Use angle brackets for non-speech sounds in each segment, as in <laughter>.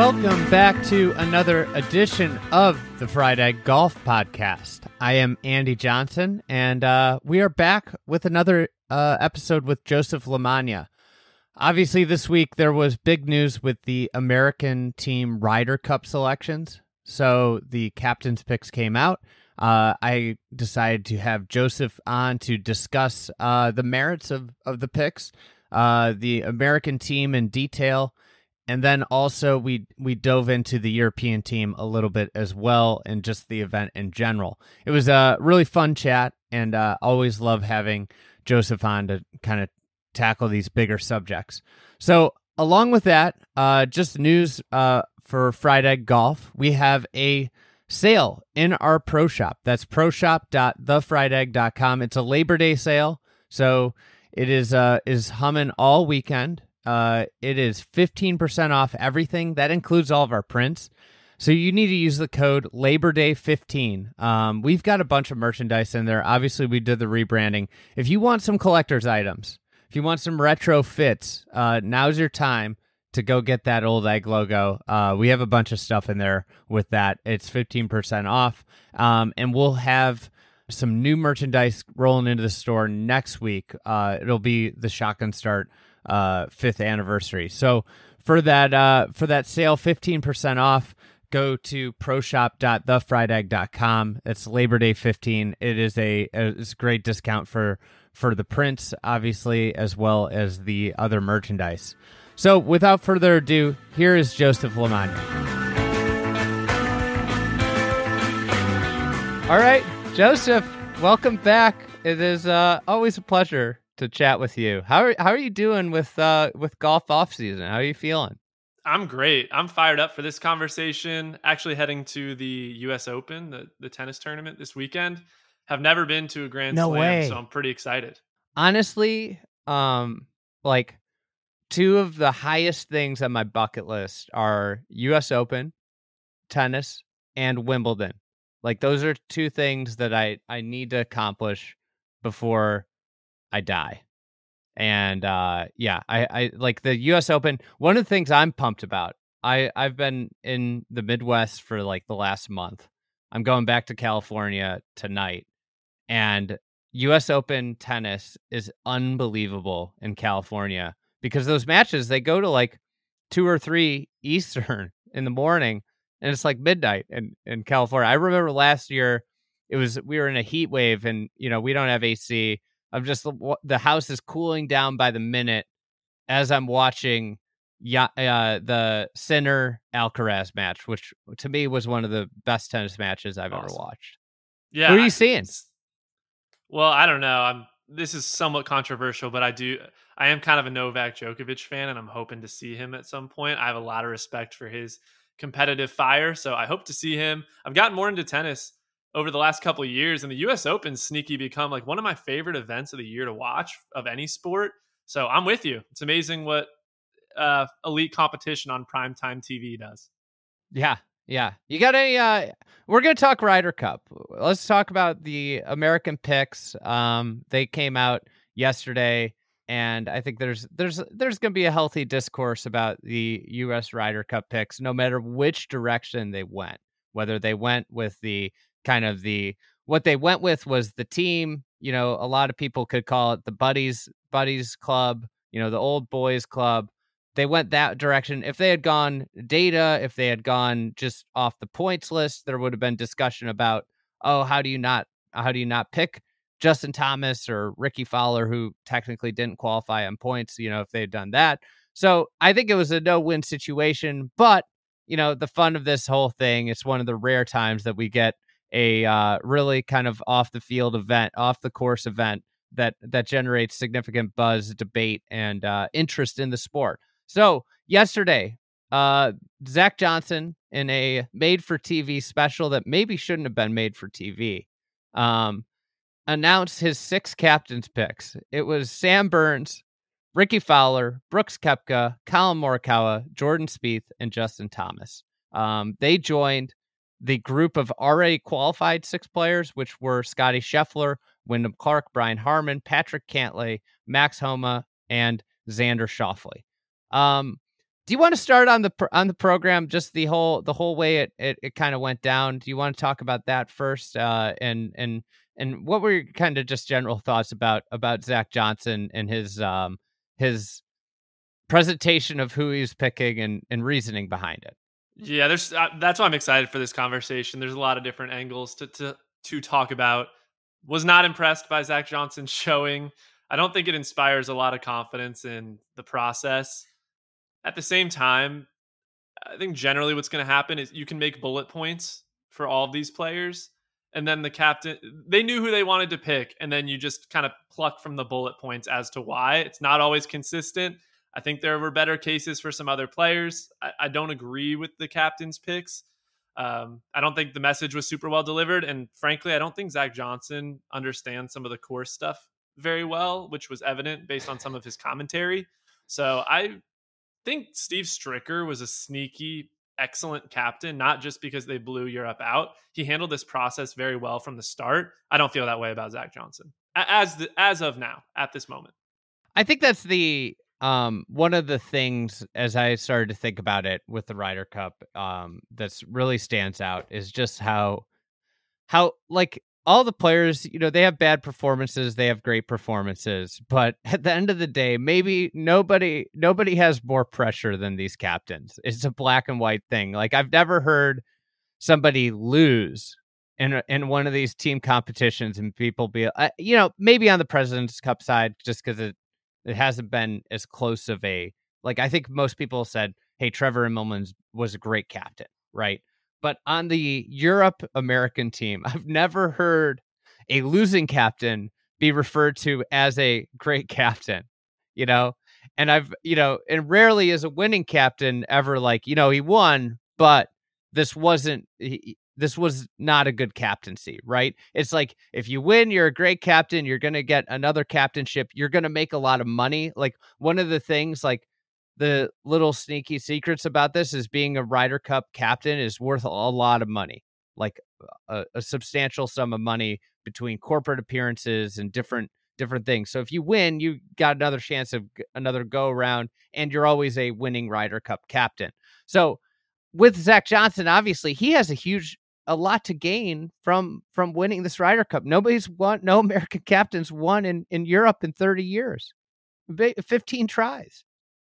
Welcome back to another edition of the Fried Egg Golf Podcast. I am Andy Johnson, and uh, we are back with another uh, episode with Joseph LaMagna. Obviously, this week there was big news with the American Team Ryder Cup selections. So the captain's picks came out. Uh, I decided to have Joseph on to discuss uh, the merits of, of the picks, uh, the American team in detail and then also we we dove into the European team a little bit as well, and just the event in general. It was a really fun chat, and uh, always love having Joseph on to kind of tackle these bigger subjects. So along with that, uh, just news uh, for Fried Egg Golf, we have a sale in our pro shop. That's proshop.thefriedegg.com. It's a Labor Day sale, so it is uh, is humming all weekend. Uh, it is 15% off everything. That includes all of our prints. So you need to use the code Labor Day 15. Um, we've got a bunch of merchandise in there. Obviously, we did the rebranding. If you want some collector's items, if you want some retro fits, uh, now's your time to go get that old egg logo. Uh, we have a bunch of stuff in there with that. It's 15% off. Um, and we'll have some new merchandise rolling into the store next week. Uh, it'll be the shotgun start uh, fifth anniversary. So for that uh, for that sale, fifteen percent off. Go to proshop.thefriedegg.com. It's Labor Day fifteen. It is a it's a great discount for for the prints, obviously, as well as the other merchandise. So without further ado, here is Joseph LaMagna. All right, Joseph, welcome back. It is uh, always a pleasure to chat with you. How are how are you doing with uh with golf off season? How are you feeling? I'm great. I'm fired up for this conversation. Actually heading to the US Open, the, the tennis tournament this weekend. Have never been to a grand no slam, way. so I'm pretty excited. Honestly, um like two of the highest things on my bucket list are US Open, tennis, and Wimbledon. Like those are two things that I I need to accomplish before I die. And uh, yeah, I, I like the U.S. Open. One of the things I'm pumped about. I I've been in the Midwest for like the last month. I'm going back to California tonight, and U.S. Open tennis is unbelievable in California because those matches they go to like two or three <laughs> Eastern in the morning, and it's like midnight in in California. I remember last year it was we were in a heat wave, and you know we don't have AC of just the, the house is cooling down by the minute as I'm watching uh, the Sinner Alcaraz match, which to me was one of the best tennis matches I've awesome. ever watched. Yeah, what are you seeing? Well, I don't know. I'm. This is somewhat controversial, but I do. I am kind of a Novak Djokovic fan, and I'm hoping to see him at some point. I have a lot of respect for his competitive fire, so I hope to see him. I've gotten more into tennis over the last couple of years and the US Open sneaky become like one of my favorite events of the year to watch of any sport. So I'm with you. It's amazing what uh elite competition on primetime TV does. Yeah. Yeah. You got any uh we're going to talk Ryder Cup. Let's talk about the American picks. Um they came out yesterday and I think there's there's there's going to be a healthy discourse about the US Ryder Cup picks no matter which direction they went. Whether they went with the kind of the what they went with was the team. You know, a lot of people could call it the buddies buddies club. You know, the old boys club. They went that direction. If they had gone data, if they had gone just off the points list, there would have been discussion about, oh, how do you not how do you not pick Justin Thomas or Rickie Fowler, who technically didn't qualify on points, you know, if they had done that. So I think it was a no win situation. But, you know, the fun of this whole thing, it's one of the rare times that we get a uh, really kind of off the field event, off the course event that that generates significant buzz, debate, and uh, interest in the sport. So yesterday, uh, Zach Johnson in a made-for-TV special that maybe shouldn't have been made for TV, um, announced his six captains picks. It was Sam Burns, Rickie Fowler, Brooks Koepka, Collin Morikawa, Jordan Spieth, and Justin Thomas. Um, they joined the group of already qualified six players, which were Scottie Scheffler, Wyndham Clark, Brian Harman, Patrick Cantlay, Max Homa, and Xander Schauffele. Um, do you want to start on the on the program, just the whole the whole way it it, it kind of went down? Do you want to talk about that first? Uh, and and and what were your kind of just general thoughts about about Zach Johnson and his um his presentation of who he's picking and and reasoning behind it? Yeah, there's uh, that's why I'm excited for this conversation. There's a lot of different angles to to to talk about. Was not impressed by Zach Johnson's <laughs> showing. I don't think it inspires a lot of confidence in the process. At the same time, I think generally what's going to happen is you can make bullet points for all of these players and then the captain they knew who they wanted to pick and then you just kind of pluck from the bullet points as to why it's not always consistent i think there were better cases for some other players i, I don't agree with the captain's picks um, i don't think the message was super well delivered and frankly i don't think zach johnson understands some of the course stuff very well which was evident based on some of his commentary so i think steve stricker was a sneaky excellent captain, not just because they blew Europe out. He handled this process very well from the start. I don't feel that way about Zach Johnson as the, as of now at this moment. I think that's the um one of the things as I started to think about it with the Ryder Cup um that's really stands out is just how how like all the players, you know, they have bad performances, they have great performances, but <laughs> at the end of the day, maybe nobody nobody has more pressure than these captains. It's a black and white thing. Like I've never heard somebody lose in in one of these team competitions and people be uh, you know, maybe on the President's Cup side just cuz it it hasn't been as close of a like I think most people said, "Hey, Trevor Immelman was a great captain," right? But on the Europe American team, <laughs> I've never heard a losing captain be referred to as a great <laughs> captain, you know? And I've, you know, and rarely is a winning captain ever like, you know, he won, but this wasn't, this was not a good captaincy, right? It's like if you win, you're a great captain, you're going to get another captainship, you're going to make a lot of money. Like one of the things, like the little sneaky secrets about this is being a Ryder Cup captain is worth a lot of money, like a, a, substantial sum of money between corporate appearances and different different things. So if you win, you got another chance of another go around, and you're always a winning Ryder Cup captain. So with Zach Johnson, obviously he has a huge a lot to gain from from winning this Ryder Cup. Nobody's won, no <laughs> American captains won in in Europe in 30 years, 15 tries.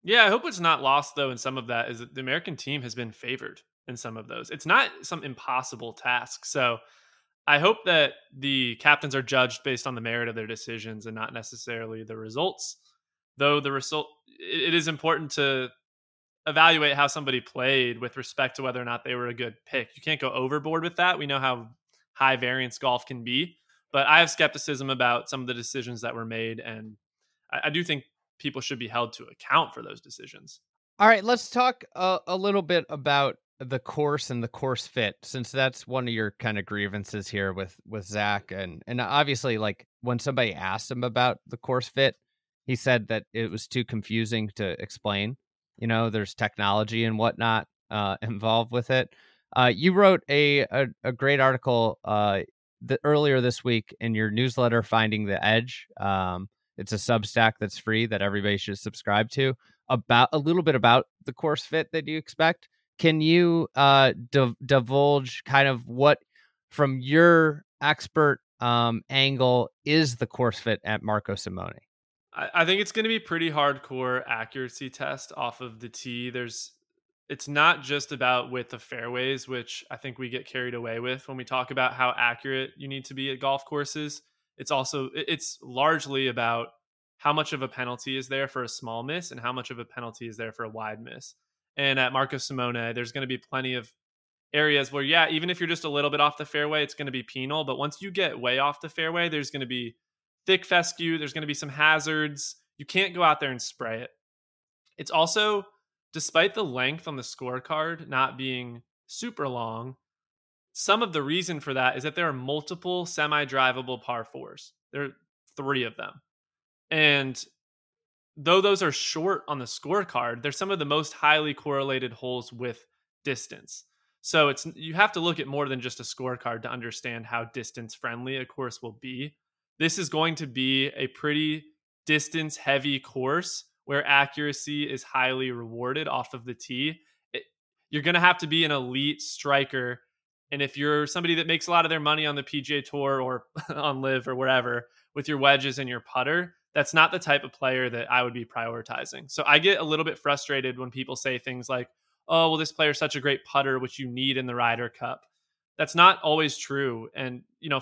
Yeah, I hope it's not lost though in some of that is that the American team has been favored in some of those. It's not some impossible task. So I hope that the captains are judged based on the merit of their decisions and not necessarily the results. Though the result it is important to evaluate how somebody played with respect to whether or not they were a good pick. You can't go overboard with that. We know how high variance golf can be, but I have skepticism about some of the decisions that were made and I, I do think people should be held to account for those decisions. All right, let's talk a, a little bit about the course and the course fit, since that's one of your kind of grievances here with with Zach, and and obviously, like when somebody asked him about the course fit, he said that it was too confusing to explain. You know, there's technology and whatnot uh, <laughs> involved with it. Uh, you wrote a, a, a great article uh, the, earlier this week in your newsletter, Finding the Edge. Um, it's a Substack that's free that everybody should subscribe to. About a little bit about the course fit that you expect. Can you uh, divulge kind of what, from your expert um, angle, is the course fit at Marco Simone? I, think it's going to be pretty hardcore accuracy test off of the tee. There's it's not just about width of fairways, which I think we get carried away with when we talk about how accurate you need to be at golf courses it's also it's largely about how much of a penalty is there for a small miss and how much of a penalty is there for a wide miss. And at Marco Simone, there's going to be plenty of areas where, yeah, even if you're just a little bit off the fairway, it's going to be penal. But once you get way off the fairway, there's going to be thick fescue. There's going to be some hazards. You can't go out there and spray it. It's also, despite the length on the scorecard not being super long, some of the reason for that is that there are multiple semi drivable par fours. There are three of them. And though those are short on the scorecard, they're some of the most highly correlated holes with distance. So it's you have to look at more than just a scorecard to understand how distance friendly a course will be. This is going to be a pretty distance heavy course where accuracy is highly rewarded off of the tee. It, you're going to have to be an elite striker and if you're somebody that makes a lot of their money on the PGA Tour or <laughs> on LIV or wherever with your wedges and your putter, that's not the type of player that I would be prioritizing. So I get a little bit frustrated when people say things like, "Oh, well this player's such a great putter which you need in the Ryder Cup." That's not always true. And, you know,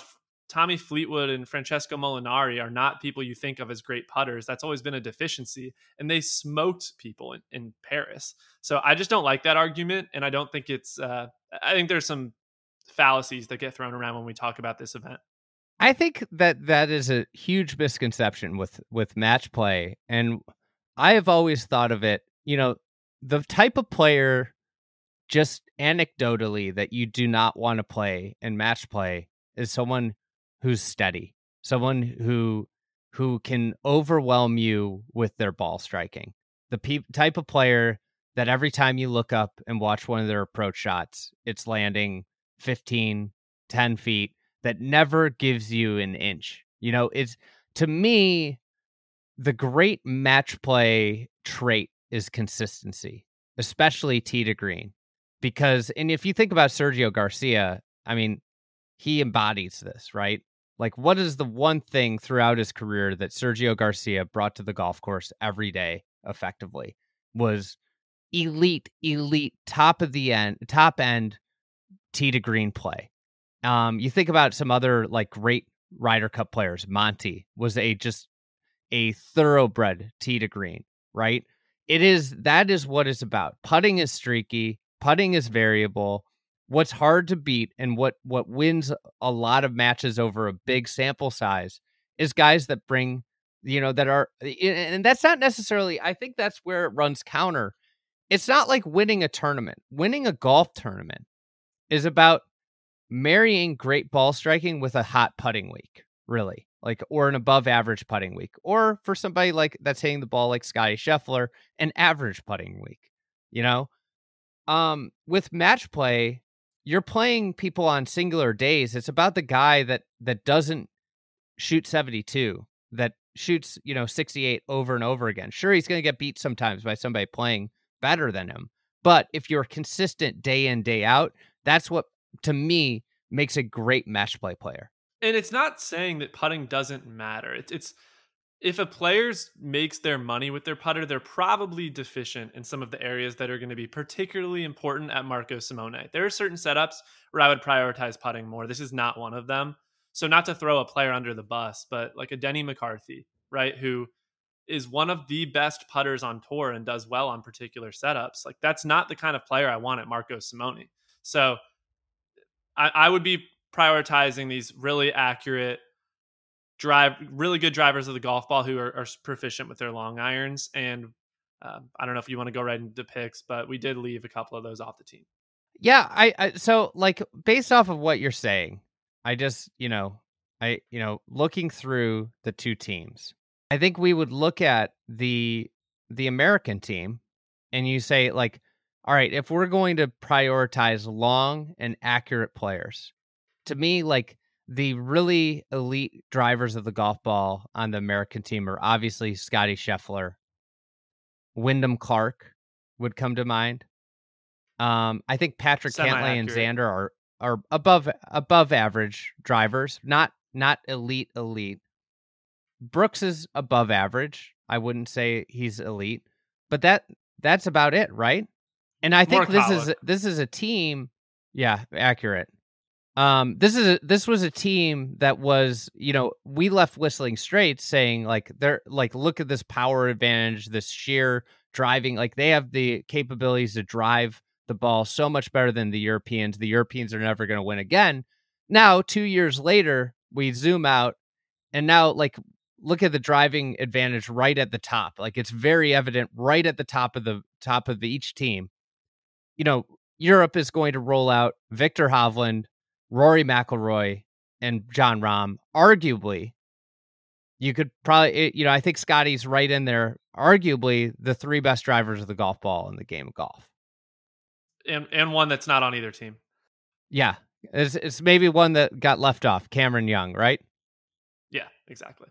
Tommy Fleetwood and Francesco Molinari are not people you think of as great putters. That's always been a deficiency. And they smoked people in, in Paris. So I just don't like that argument. And I don't think it's, uh, I think there's some fallacies that get thrown around when we talk about this event. I think that that is a huge misconception with with match play and I have always thought of it, you know, the type of player just anecdotally that you do not want to play in match play is someone who's steady, someone who who can overwhelm you with their ball striking. The pe- type of player that every time you look up and watch one of their approach shots, it's landing 15, 10 feet that never gives you an inch. You know, it's to me, the great match play trait is consistency, especially tee to green. Because, and if you think about Sergio Garcia, I mean, he embodies this, right? Like, what is the one thing throughout his career that Sergio Garcia brought to the golf course every day effectively was elite, elite, top of the end, top end tee to green play. Um, you think about some other like great Ryder Cup players. Monty was a just a thoroughbred tee to green, right? It is that is what it's about. Putting is streaky, putting is variable. What's hard to beat and what what wins a lot of matches over a big sample size is guys that bring, you know, that are and that's not necessarily I think that's where it runs counter. It's not like winning a tournament. Winning a golf tournament is about marrying great ball striking with a hot putting week, really, like or an above average putting week, or for somebody like that's hitting the ball like Scottie Scheffler, an average putting week. You know, um, with match play, you're playing people on singular days. It's about the guy that that doesn't shoot 72, that shoots you know 68 over and over again. Sure, he's going to get beat sometimes by somebody playing better than him, but if you're consistent day in day out, that's what to me makes a great match play player. And it's not saying that putting doesn't matter. It's it's if a player makes their money with their putter, they're probably deficient in some of the areas that are going to be particularly important at Marco Simone. There are certain setups where I would prioritize putting more. This is not one of them. So not to throw a player under the bus, but like a Denny McCarthy, right, who is one of the best putters on tour and does well on particular setups. Like that's not the kind of player I want at Marco Simone. So I, I would be prioritizing these really accurate drive, really good drivers of the golf ball who are, are proficient with their long irons. And um, I don't know if you want to go right into picks, but we did leave a couple of those off the team. Yeah, I, I so like based off of what you're saying, I just you know I you know looking through the two teams, I think we would look at the the American team, and you say like all right, if we're going to prioritize long and accurate players, to me, like the really elite drivers of the golf ball on the American team are obviously Scottie Scheffler, Wyndham Clark would come to mind. Um, I think Patrick Cantlay and Xander are are above above average drivers, not not elite elite. Brooks is above average. I wouldn't say he's elite, but that that's about it, right? And I think this is this is a team. Yeah, accurate. Um, this is a, this was a team that was, you know, we left Whistling Straits saying like they're like, look at this power advantage, this sheer driving. Like they have the capabilities to drive the ball so much better than the Europeans. The Europeans are never going to win again. Now, two years later, we zoom out, and now like look at the driving advantage right at the top. Like it's very evident right at the top of the top of the, each team. You know, Europe is going to roll out Viktor Hovland, Rory McIlroy, and Jon Rahm. Arguably, you could probably, eh, you know, I think Scottie's right in there. Arguably, the three best drivers of the golf ball in the game of golf, and and one that's not on either team. Yeah, it's it's maybe one that got left off. Cameron Young, right? Yeah, exactly.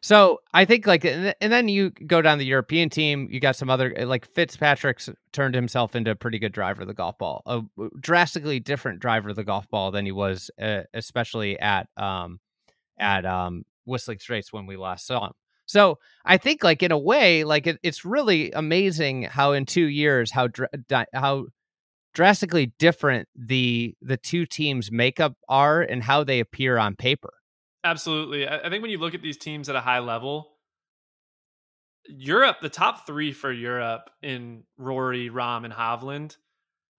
So I think like, and then you go down the European team. You got some other like Fitzpatrick's turned himself into a pretty good driver of the golf ball, a drastically different driver of the golf ball than he was, uh, especially at um at um Whistling Straits when we last saw him. So I think like in a way, like it, it's really amazing how in two years how dr how drastically different the the two teams makeup are and how they appear on paper. Absolutely. I think when you look at these teams at a high level, Europe, the top three for Europe in Rory, Rahm, and Hovland,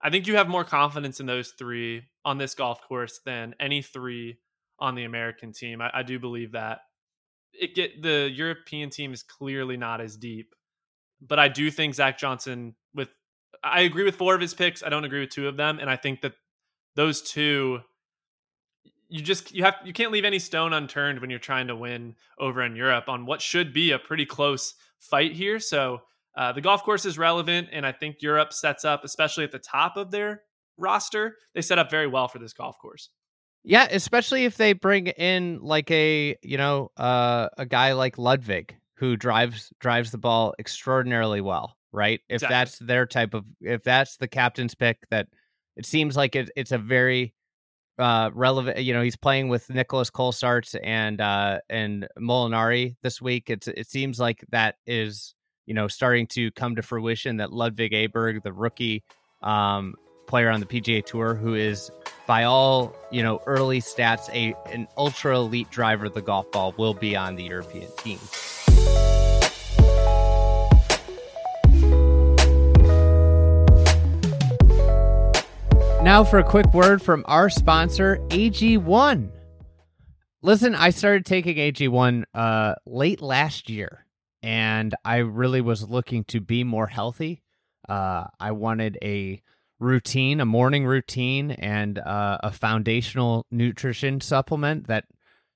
I think you have more confidence in those three on this golf course than any three on the American team. I, I do believe that. It get the European team is clearly not as deep, but I do think Zach Johnson with I agree with four of his picks. I don't agree with two of them, and I think that those two you just you have you can't leave any stone unturned when you're trying to win over in Europe on what should be a pretty close fight here. So uh, the golf course is relevant, and I think Europe sets up, especially at the top of their roster, they set up very well for this golf course. Yeah, especially if they bring in like a you know uh, a guy like Ludvig who drives drives the ball extraordinarily well, right? If exactly. that's their type of if that's the captain's pick, that it seems like it, it's a very uh, relevant. You know, he's playing with Nicolas Colsaerts and uh, and Molinari this week. It's it seems like that is you know starting to come to fruition. That Ludvig Aberg, the rookie um, player on the PGA Tour, who is by all you know early stats a an ultra elite driver of the golf ball, will be on the European team. Now for a quick word from our sponsor, AG1. Listen, I started taking AG1 uh, late last year, and I really was looking to be more healthy. Uh, I wanted a routine, a morning routine, and uh, a foundational nutrition supplement that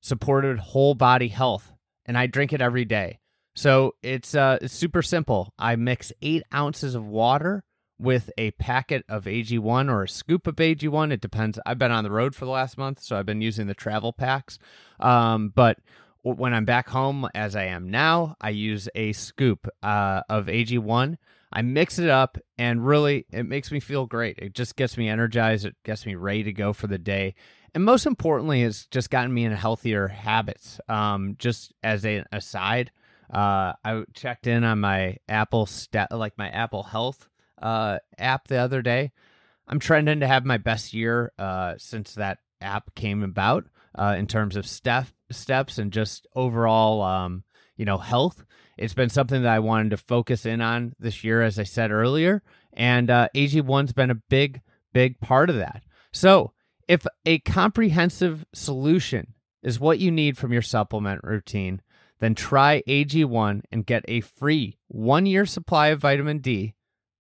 supported whole body health, and I drink it every day. So it's uh, it's super simple. I mix eight ounces of water with a packet of AG1 or a scoop of AG1. It depends. I've been on the road for the last month, so I've been using the travel packs. Um, but when I'm back home, as I am now, I use a scoop uh, of AG1. I mix it up, and really, it makes me feel great. It just gets me energized. It gets me ready to go for the day. And most importantly, it's just gotten me in healthier habits. Um, just as an aside, uh, I checked in on my Apple stat, like my Apple Health uh, app the other day. I'm trending to have my best year uh, since that app came about uh, in terms of step steps and just overall, um, you know, health. It's been something that I wanted to focus in on this year, as I said earlier, and uh, AG1's been a big, big part of that. So, if a comprehensive solution is what you need from your supplement routine, then try AG1 and get a free one year supply of vitamin D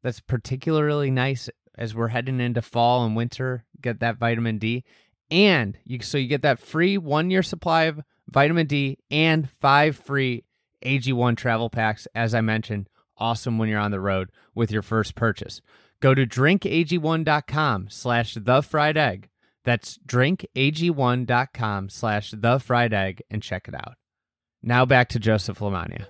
that's particularly nice as we're heading into fall and winter. Get that vitamin D, and you so you get that free one year supply of vitamin D and five free AG1 travel packs. As I mentioned, awesome when you're on the road with your first purchase. Go to drinkag1.com slash the fried egg. That's drinkag1.com slash the fried egg and check it out. Now back to Joseph LaMagna.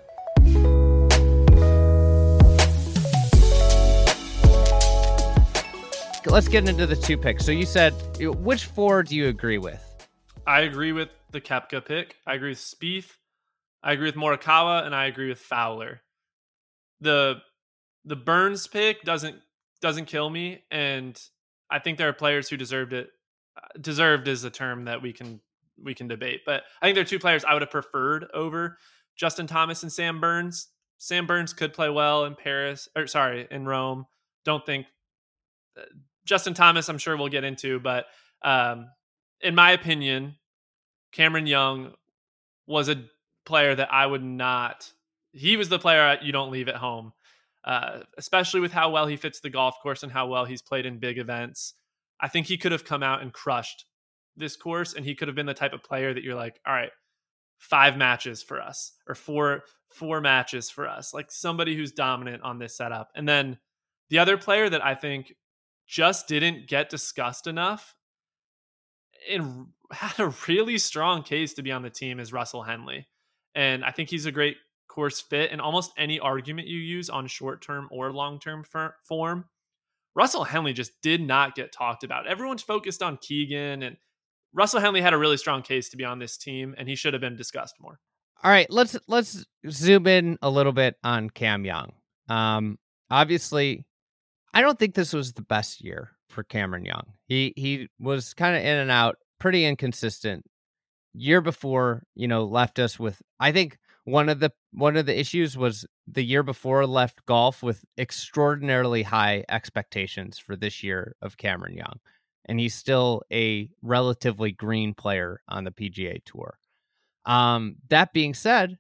Let's get into the two picks. So you said which four do you agree with? I agree with the Koepka pick. I agree with Spieth. I agree with Morikawa, and I agree with Fowler. The the Burns pick doesn't doesn't kill me, and I think there are players who deserved it. Deserved is a term that we can we can debate, but I think there are two players I would have preferred over Justin Thomas and Sam Burns. Sam Burns could play well in Paris, or sorry, in Rome. Don't think Justin Thomas, I'm sure we'll get into, but um, in my opinion, Cameron Young was a player that I would not. He was the player you don't leave at home, uh, especially with how well he fits the golf course and how well he's played in big events. I think he could have come out and crushed this course, and he could have been the type of player that you're like, all right, five matches for us or four four matches for us, like somebody who's dominant on this setup. And then the other player that I think just didn't get discussed enough and <laughs> had a really strong case to be on the team is Russell Henley. And I think he's a great course fit. And almost any argument you use on short term or long term form, Russell Henley just did not get talked about. Everyone's focused on Keegan, and Russell Henley had a really strong case to be on this team, and he should have been discussed more. All right, let's let's zoom in a little bit on Cam Young. Um, obviously, I don't think this was the best year for Cameron Young. He he was kind of in and out, pretty inconsistent. Year before, you know, left us with I think one of the one of the issues was the year before left golf with extraordinarily high expectations for this year of Cameron Young. And he's still a relatively green player on the PGA tour. Um, that being said,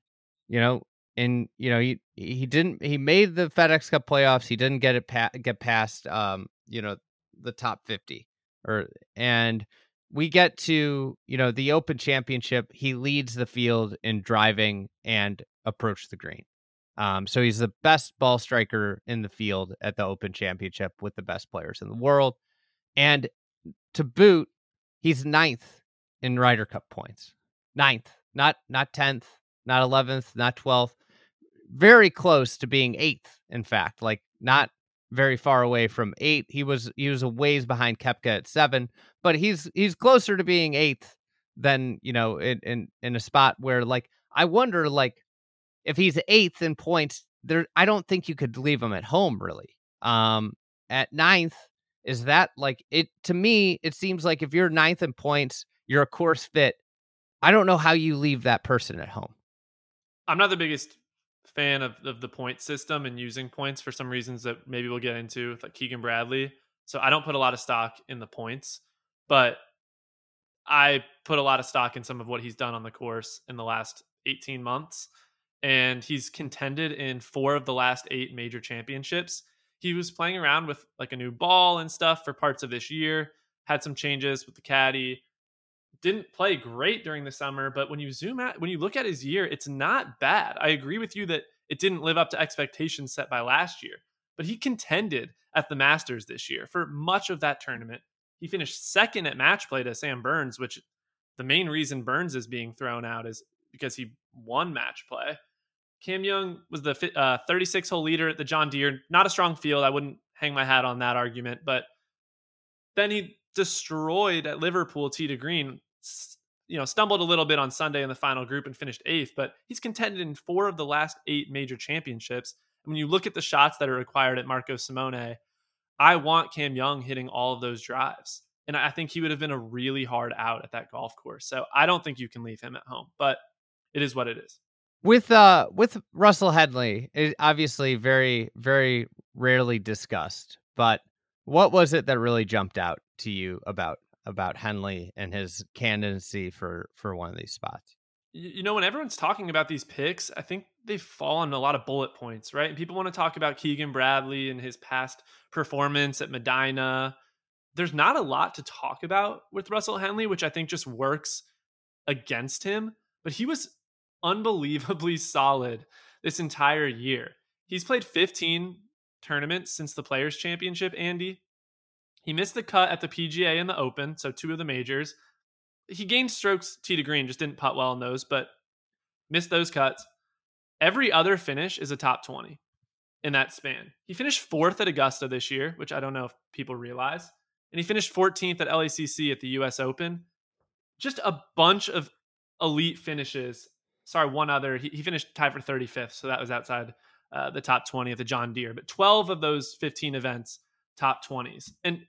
you know, and you know he he didn't he made the FedEx Cup playoffs. He didn't get it pa- get past um you know the top fifty or and we get to you know the Open Championship. He leads the field in driving and approach the green. Um, so he's the best ball striker in the field at the Open Championship with the best players in the world, and to boot, he's ninth in Ryder Cup points. Ninth not not 10th, not 11th, not 12th. Very close to being 8th, in fact, like not very far away from 8. He was he was a ways behind Koepka at 7, but he's he's closer to being 8th than, you know, in in, in a spot where like I wonder like if he's 8th in points, there I don't think you could leave him at home really. Um at ninth, is that like it to me it seems like if you're ninth in points you're a course fit I don't know how you leave that person at home. I'm not the biggest fan of, of the point system and using points for some reasons that maybe we'll get into, like Keegan Bradley. So I don't put a lot of stock in the points, but I put a lot of stock in some of what he's done on the course in the last 18 months. And he's contended in four of the last eight major championships. He was playing around with like a new ball and stuff for parts of this year, had some changes with the caddy, didn't play great during the summer, but when you zoom out, when you look at his year, it's not bad. I agree with you that it didn't live up to expectations set by last year, but he contended at the Masters this year for much of that tournament. He finished second at match play to Sam Burns, which the main reason Burns is being thrown out is because he won match play. Cam Young was the uh, 36 hole leader at the John Deere. Not a strong field. I wouldn't hang my hat on that argument, but then he destroyed at Liverpool tee to green you know, stumbled a little bit on Sunday in the final group and finished eighth, but he's contended in four of the last eight major championships. And when you look at the shots that are required at Marco Simone, I want Cam Young hitting all of those drives. And I think he would have been a really hard out at that golf course. So I don't think you can leave him at home, but it is what it is. With uh with Russell Henley, it obviously very, very rarely discussed, but what was it that really jumped out to you about about Henley and his candidacy for for one of these spots. You know, when everyone's talking about these picks, I think they've fallen a lot of bullet points, right? And people want to talk about Keegan Bradley and his past performance at Medinah. There's not a lot to talk about with Russell Henley, which I think just works against him. But he was unbelievably <laughs> solid this entire year. He's played 15 tournaments since the Players Championship, Andy. He missed the cut at the PGA and the Open, so two of the majors. He gained strokes tee to green, just didn't putt well in those, but missed those cuts. Every other finish is a top 20 in that span. He finished fourth at Augusta this year, which I don't know if people realize. And he finished 14th at LACC at the US Open. Just a bunch of elite finishes. Sorry, one other. He, he finished tied for 35th, so that was outside uh, the top 20 at the John Deere. But 12 of those 15 events, top 20s. And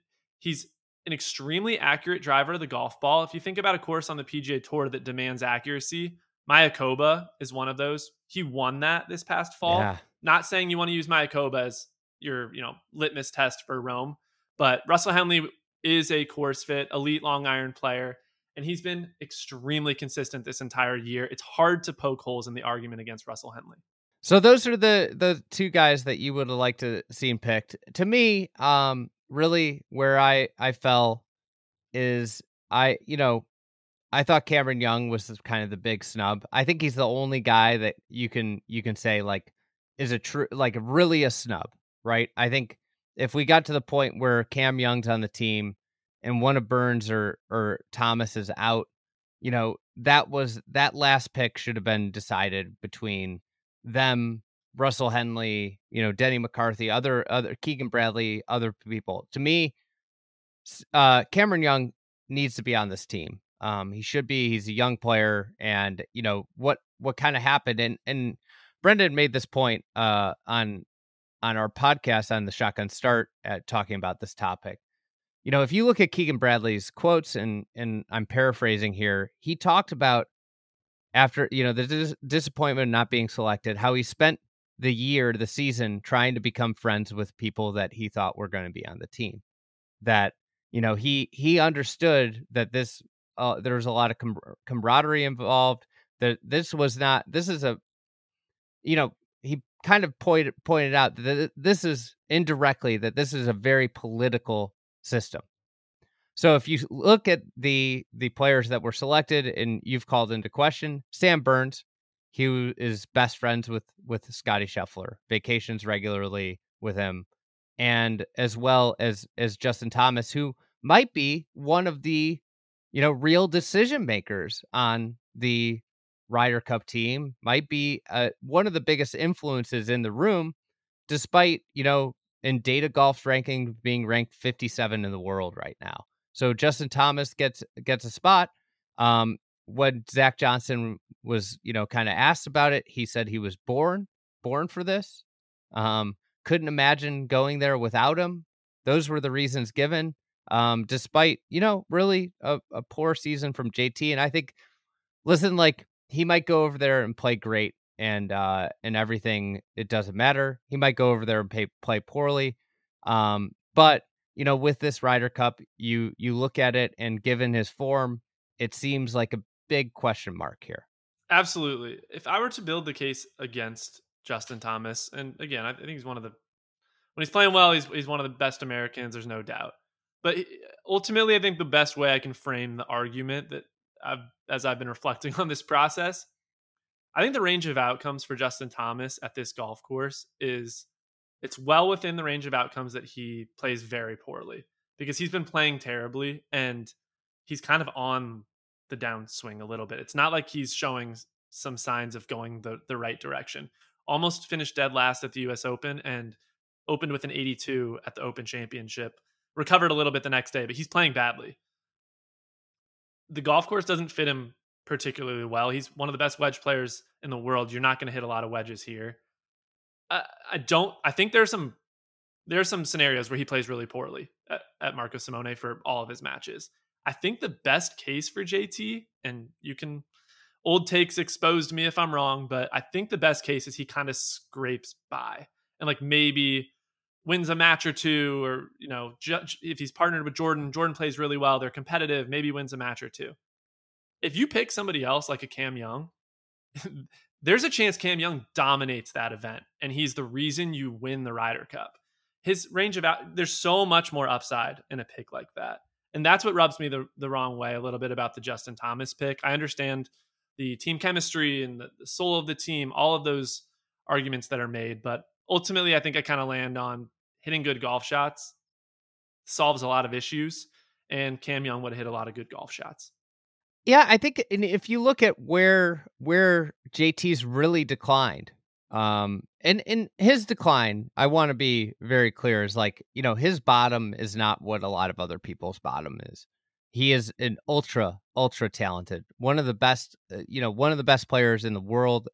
He's an extremely accurate driver of the golf ball. If you think about a course on the PGA Tour that demands accuracy, Mayakoba is one of those. He won that this past fall. Yeah. Not saying you want to use Mayakoba as your, you know, litmus test for Rome, but Russell Henley is a course fit, elite long iron player, And he's been extremely consistent this entire year. It's hard to poke holes in the argument against Russell Henley. So those are the the two guys that you would have liked to seen picked. To me, um, really where I I fell is I you know I thought Cameron Young was kind of the big snub. I think he's the only guy that you can you can say like is a true like really a snub, right? I think if we got to the point where Cam Young's on the team and one of Burns or or Thomas is out, you know, that was that last pick should have been decided between them, Russell Henley, you know, Denny McCarthy, other other Keegan Bradley, other people. To me, uh Cameron Young needs to be on this team. Um he should be. He's a young player and you know what what kind of happened and and Brendan made this point uh on on our podcast on the Shotgun Start at talking about this topic you know, if you look at Keegan Bradley's quotes, and and I'm paraphrasing here, he talked about after you know the dis- disappointment of not being selected, how he spent the year, the season, trying to become friends with people that he thought were going to be on the team. That you know he he understood that this uh, there was a lot of com- camaraderie involved. That this was not this is a you know he kind of pointed pointed out that this is indirectly that this is a very political system. So if you look at the the players that were selected and you've called into question, Sam Burns, he is best friends with with Scottie Scheffler, vacations regularly with him, and as well as as Justin Thomas, who might be one of the you know real decision makers on the Ryder Cup team, might be uh, one of the biggest influences in the room, despite you know in data golf's ranking being ranked 57 in the world right now. So Justin Thomas gets gets a spot. Um, when Zach Johnson was, you know, kind of asked about it, he said he was born born for this. Um, couldn't imagine going there without him. Those were the reasons given. Um, despite you know really a, a poor season from JT, and I think, listen, like he might go over there and play great and uh and everything it doesn't matter he might go over there and pay, play poorly um but you know with this Ryder Cup you you look at it and given his form it seems like a big question mark here. Absolutely. If i were to build the case against Justin Thomas and again I think he's one of the when he's playing well he's he's one of the best Americans there's no doubt. But eh, ultimately I think the best way I can frame the argument that I've as I've been reflecting <laughs> on this process I think the range of outcomes for Justin Thomas at this golf course is it's well within the range of outcomes that he plays very poorly because he's been playing terribly and he's kind of on the downswing a little bit. It's not like he's showing some signs of going the, the right direction. Almost finished dead last at the US Open and opened with an 82 at the Open Championship. Recovered a little bit the next day, but he's playing badly. The golf course doesn't fit him particularly well. He's one of the best wedge players in the world. You're not going to hit a lot of wedges here. I, I don't. I think there's some there's some scenarios where he plays really poorly at, at Marco Simone for all of his matches. I think the best case for JT, and you can old takes exposed me if I'm wrong, but I think the best case is he kind of scrapes by and like maybe wins a match or two, or you know, if he's partnered with Jordan, Jordan plays really well, they're competitive, maybe wins a match or two if you pick somebody else like a Cam Young, <laughs> there's a chance Cam Young dominates that event and he's the reason you win the Ryder Cup. His range of out, there's so much more upside in a pick like that. And that's what rubs me the, the wrong way a little bit about the Justin Thomas pick. I understand the team chemistry and the, soul of the team, all of those arguments that are made. But ultimately, I think I kind of land on hitting good golf shots solves a lot of issues. And Cam Young would have hit a lot of good golf shots. Yeah, I think if you look at where where JT's really declined, um, and in his decline, I want to be very clear is like you know his bottom is not what a lot of other people's bottom is. He is an ultra ultra talented, one of the best, uh, you know, one of the best players in the world.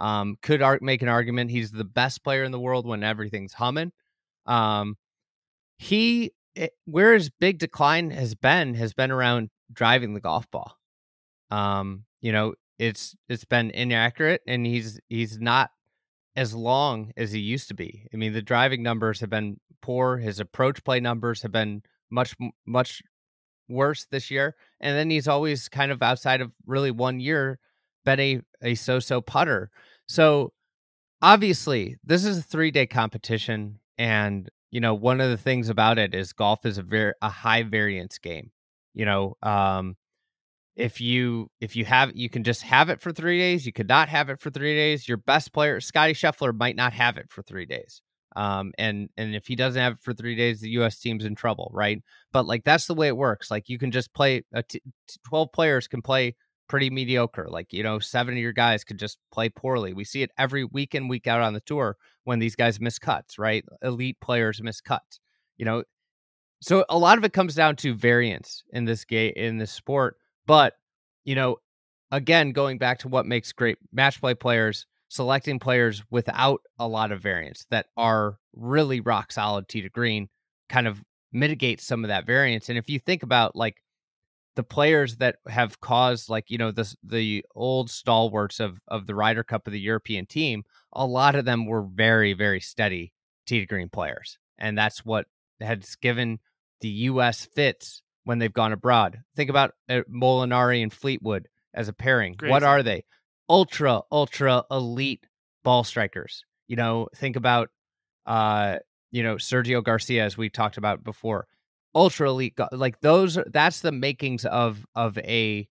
Um, could make an argument he's the best player in the world when everything's humming. Um, he it, where his big decline has been has been around driving the golf ball. Um, you know, it's it's been inaccurate, and he's he's not as long as he used to be. I mean, the driving numbers have been poor. His approach play numbers have been much much worse this year. And then he's always kind of outside of really one year been a, a so so putter. So obviously, this is a three day competition. And, you know, one of the things about it is golf is a very a high variance game. You know, um, if you if you have you can just have it for three days you could not have it for three days your best player Scottie Scheffler might not have it for three days um and and if he doesn't have it for three days the us team's in trouble right? But like that's the way it works like you can just play a t- 12 players can play pretty mediocre like you know seven of your guys could just play poorly we see it every week in week out on the tour when these guys miss cuts right? Elite players miss cuts you know? So a lot of it comes down to variance in this game in this sport but, you know, again, going back to what makes great match play players, selecting players without a lot of variance that are really rock solid tee to green kind of mitigates some of that variance. And if you think about like the players that have caused like, you know, the the old stalwarts of of the Ryder Cup of the European team, a lot of them were very, very steady tee to green players. And that's what has given the US fits when they've gone abroad. Think about uh, Molinari and Fleetwood as a pairing. What are they? Ultra, ultra elite ball strikers. You know, think about, uh, you know, Sergio Garcia, as we talked about before. Ultra elite, like those. That's the makings of of a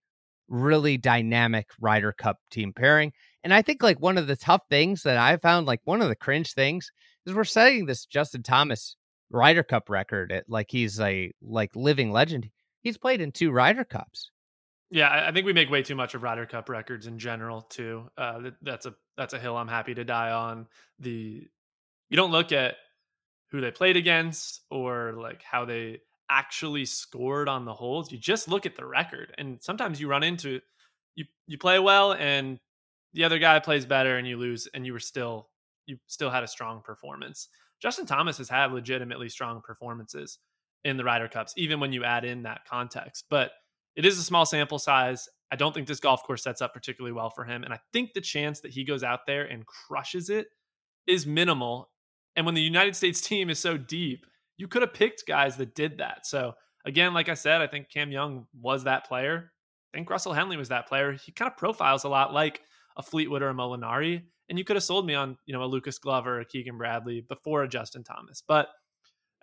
really dynamic Ryder Cup team pairing. And I think like one of the tough things that I found, like one of the cringe things, is we're setting this Justin Thomas Ryder Cup record. Like he's a like living legend. He's played in two Ryder Cups. Yeah, I think we make way too much of Ryder Cup records in general too. Uh, that's a that's a hill I'm happy to die on. The you don't look at who they played against or like how they actually scored on the holes. You just look at the record, and sometimes you run into you you play well and the other guy plays better and you lose, and you were still you still had a strong performance. Justin Thomas has had legitimately strong performances in the Ryder Cups, even when you add in that context. But it is a small sample size. I don't think this golf course sets up particularly well for him. And I think the chance that he goes out there and crushes it is minimal. And when the United States <laughs> team is so deep, you could have picked guys that did that. So, again, like I said, I think Cam Young was that player. I think Russell Henley was that player. He kind of profiles a lot like a Fleetwood or a Molinari and you could have sold me on you know a Lucas Glover, a Keegan Bradley before a Justin Thomas. But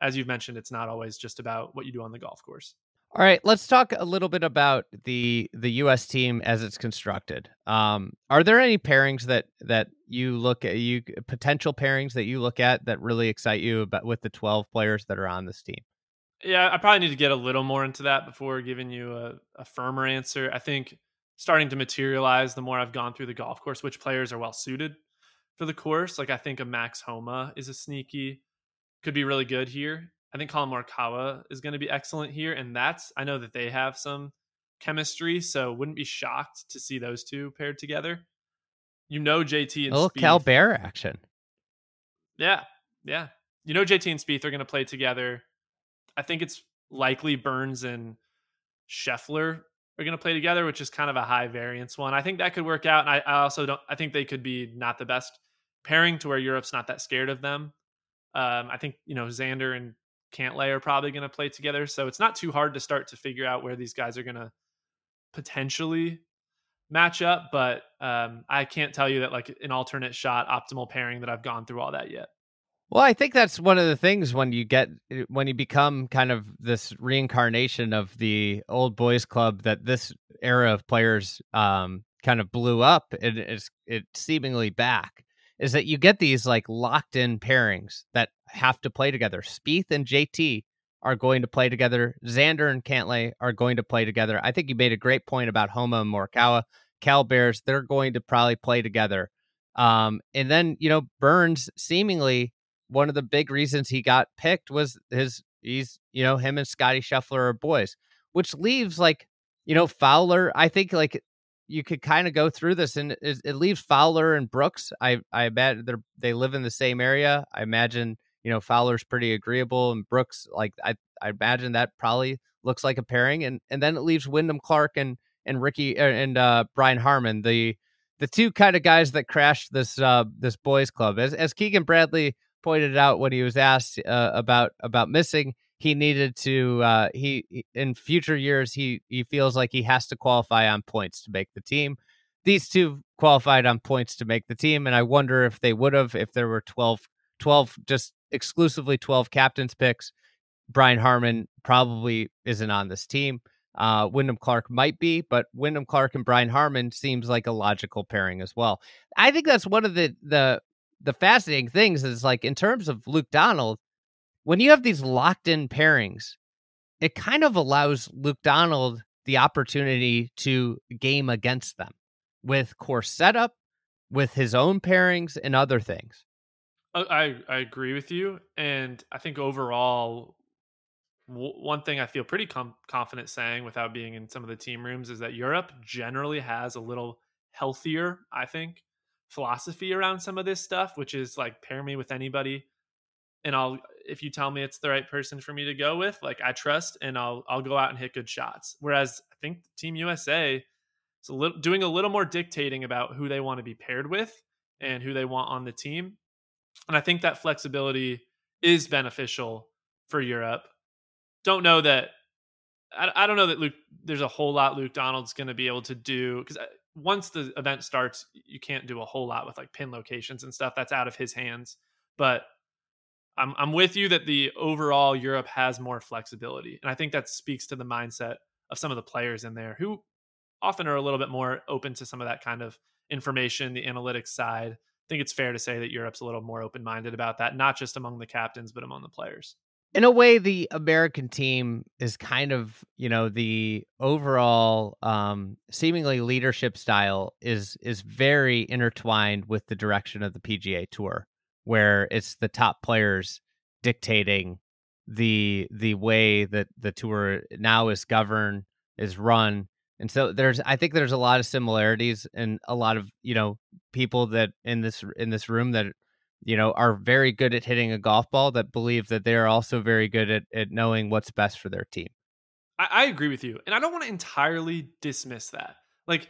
as you've mentioned, it's not always just about what you do on the golf course. All right, let's talk a little bit about the the U.S. team as it's constructed. Um, are there any pairings that that you look at, you potential pairings that you look at that really excite you about with the twelve players that are on this team? Yeah, I probably need to get a little more into that before giving you a, a firmer answer. I think starting to materialize the more I've gone through the golf course, which players are well suited for the course. Like I think a Max Homa is a sneaky, could be really good here. I think Collin Morikawa is going to be excellent here, and that's I know that they have some chemistry, so wouldn't be shocked to see those two paired together. You know JT and a little Spieth, Cal Bear action. Yeah, yeah. You know JT and Spieth are going to play together. I think it's likely Burns and Scheffler are going to play together, which is kind of a high variance one. I think that could work out. And I, I, also don't, I think they could be not the best pairing to where Europe's not that scared of them. Um, I think, you know, Xander and Cantlay are probably going to play together. So it's not too hard to start to figure out where these guys are going to potentially match up. But um, I can't tell you that like an alternate shot, optimal pairing that I've gone through all that yet. Well, I think that's one of the things when you get eh, when you become kind of this reincarnation of the old boys club that this era of players um, kind of blew up and it's it seemingly back is that you get these like locked in pairings that have to play together. Spieth and JT are going to play together. Xander and Cantlay are going to play together. I think you made a great point about Homa and Morikawa. Cal Bears, they're going to probably play together. Um, and then, you know, Burns seemingly one of the big reasons he got picked was his he's you know him and Scottie Scheffler are boys, which leaves like you know Fowler. I think like you could kind of go through this and it, it, leaves Fowler and Brooks. I I bet they they live in the same area. I imagine you know Fowler's pretty agreeable and Brooks like I I imagine that probably looks like a pairing and and then it leaves Wyndham Clark and and Rickie uh, and uh, Brian Harman the the two kind of guys that crashed this uh this boys club as as Keegan Bradley pointed out when he was asked uh, about about missing. he needed to uh he in future years he he feels like he has to qualify on points to make the team these two qualified on points to make the team and i wonder if they would have if there were 12 12 just exclusively 12 captains picks brian Harman probably isn't on this team uh, Wyndham Clark might be, but Wyndham Clark and Brian Harman seems like a logical pairing as well. I think that's one of the the the fascinating things is like in terms of Luke Donald, when you have these locked in pairings, it kind of allows Luke Donald the opportunity to game against them with course setup, with his own pairings and other things. Uh, I I agree with you, and I think overall one thing I feel pretty com- confident saying without being in some of the team rooms is that Europe generally has a little healthier, I think, philosophy around some of this stuff, which is like pair me with anybody and I'll if you tell me it's the right person for me to go with, like I trust and I'll I'll go out and hit good shots. Whereas I think Team USA is a little doing a little more dictating about who they want to be paired with and who they want on the team. And I think that flexibility is beneficial for Europe don't know that. I, I don't know that Luke. There's a whole lot Luke Donald's going to be able to do because uh, once the event starts, you can't do a whole lot with like pin locations and stuff. That's out of his hands. But I'm I'm with you that the overall Europe has more flexibility, and I think that speaks to the mindset of some of the players in there who often are a little bit more open to some of that kind of information, the analytics side. I think it's fair to say that Europe's a little more open minded about that, not just among the captains, but among the players in a way the american team is kind of you know the overall um seemingly leadership style is is very intertwined with the direction of the pga tour where it's the top players dictating the the way that the tour now is governed is run. And so there's i think there's a lot of similarities and a lot of you know people that in this in this room that you know, are very good at hitting a golf ball that believe that they are also very good at, at knowing what's best for their team. I, I agree with you. And I don't want to entirely dismiss that. Like,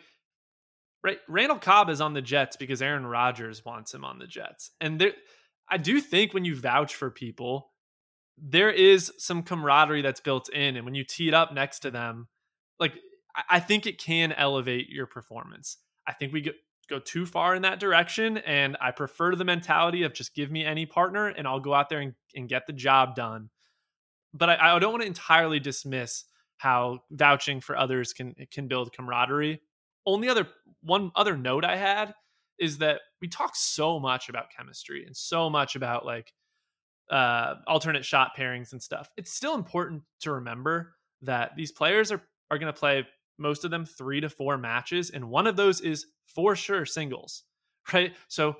right, Randall Cobb is on the Jets because Aaron Rodgers wants him on the Jets. And there, I do think when you vouch for people, there is some camaraderie that's built in. And when you tee it up next to them, like, I think it can elevate your performance. I think we go too far in that direction. And I prefer the mentality of just give me any partner and I'll go out there and, and get the job done. But I, I don't want to entirely dismiss how vouching for others can can build camaraderie. Only other one other note I had is that we talk so much about chemistry and so much about like uh, alternate shot pairings and stuff. It's still important to remember that these players are are going to play most of them three to four matches, and one of those is for sure singles, <laughs> right? So,